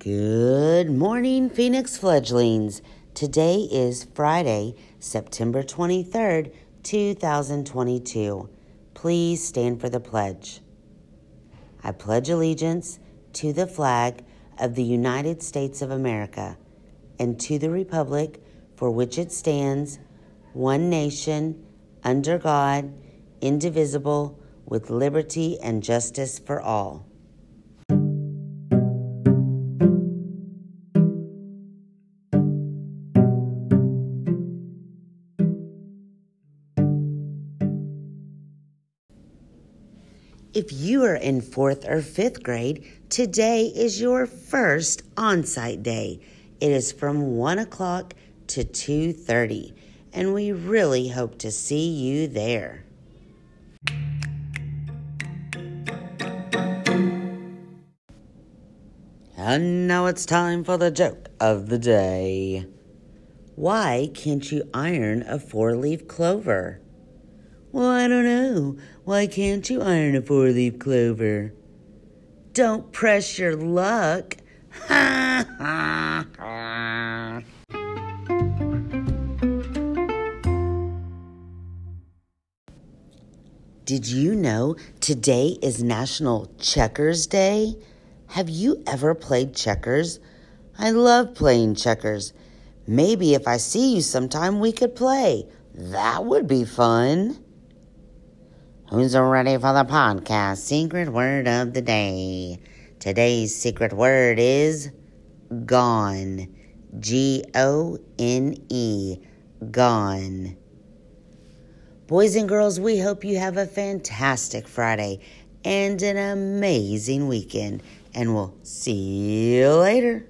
Good morning, Phoenix fledglings. Today is Friday, September 23rd, 2022. Please stand for the pledge. I pledge allegiance to the flag of the United States of America and to the republic for which it stands, one nation, under God, indivisible, with liberty and justice for all. If you are in fourth or fifth grade, today is your first on-site day. It is from 1 o'clock to 2.30, and we really hope to see you there. And now it's time for the joke of the day. Why can't you iron a four leaf clover? Well, I don't know. Why can't you iron a four leaf clover? Don't press your luck. Ha ha ha. Did you know today is National Checkers Day? Have you ever played checkers? I love playing checkers. Maybe if I see you sometime, we could play. That would be fun. Who's ready for the podcast? Secret word of the day. Today's secret word is gone. G O N E. Gone. Boys and girls, we hope you have a fantastic Friday and an amazing weekend, and we'll see you later.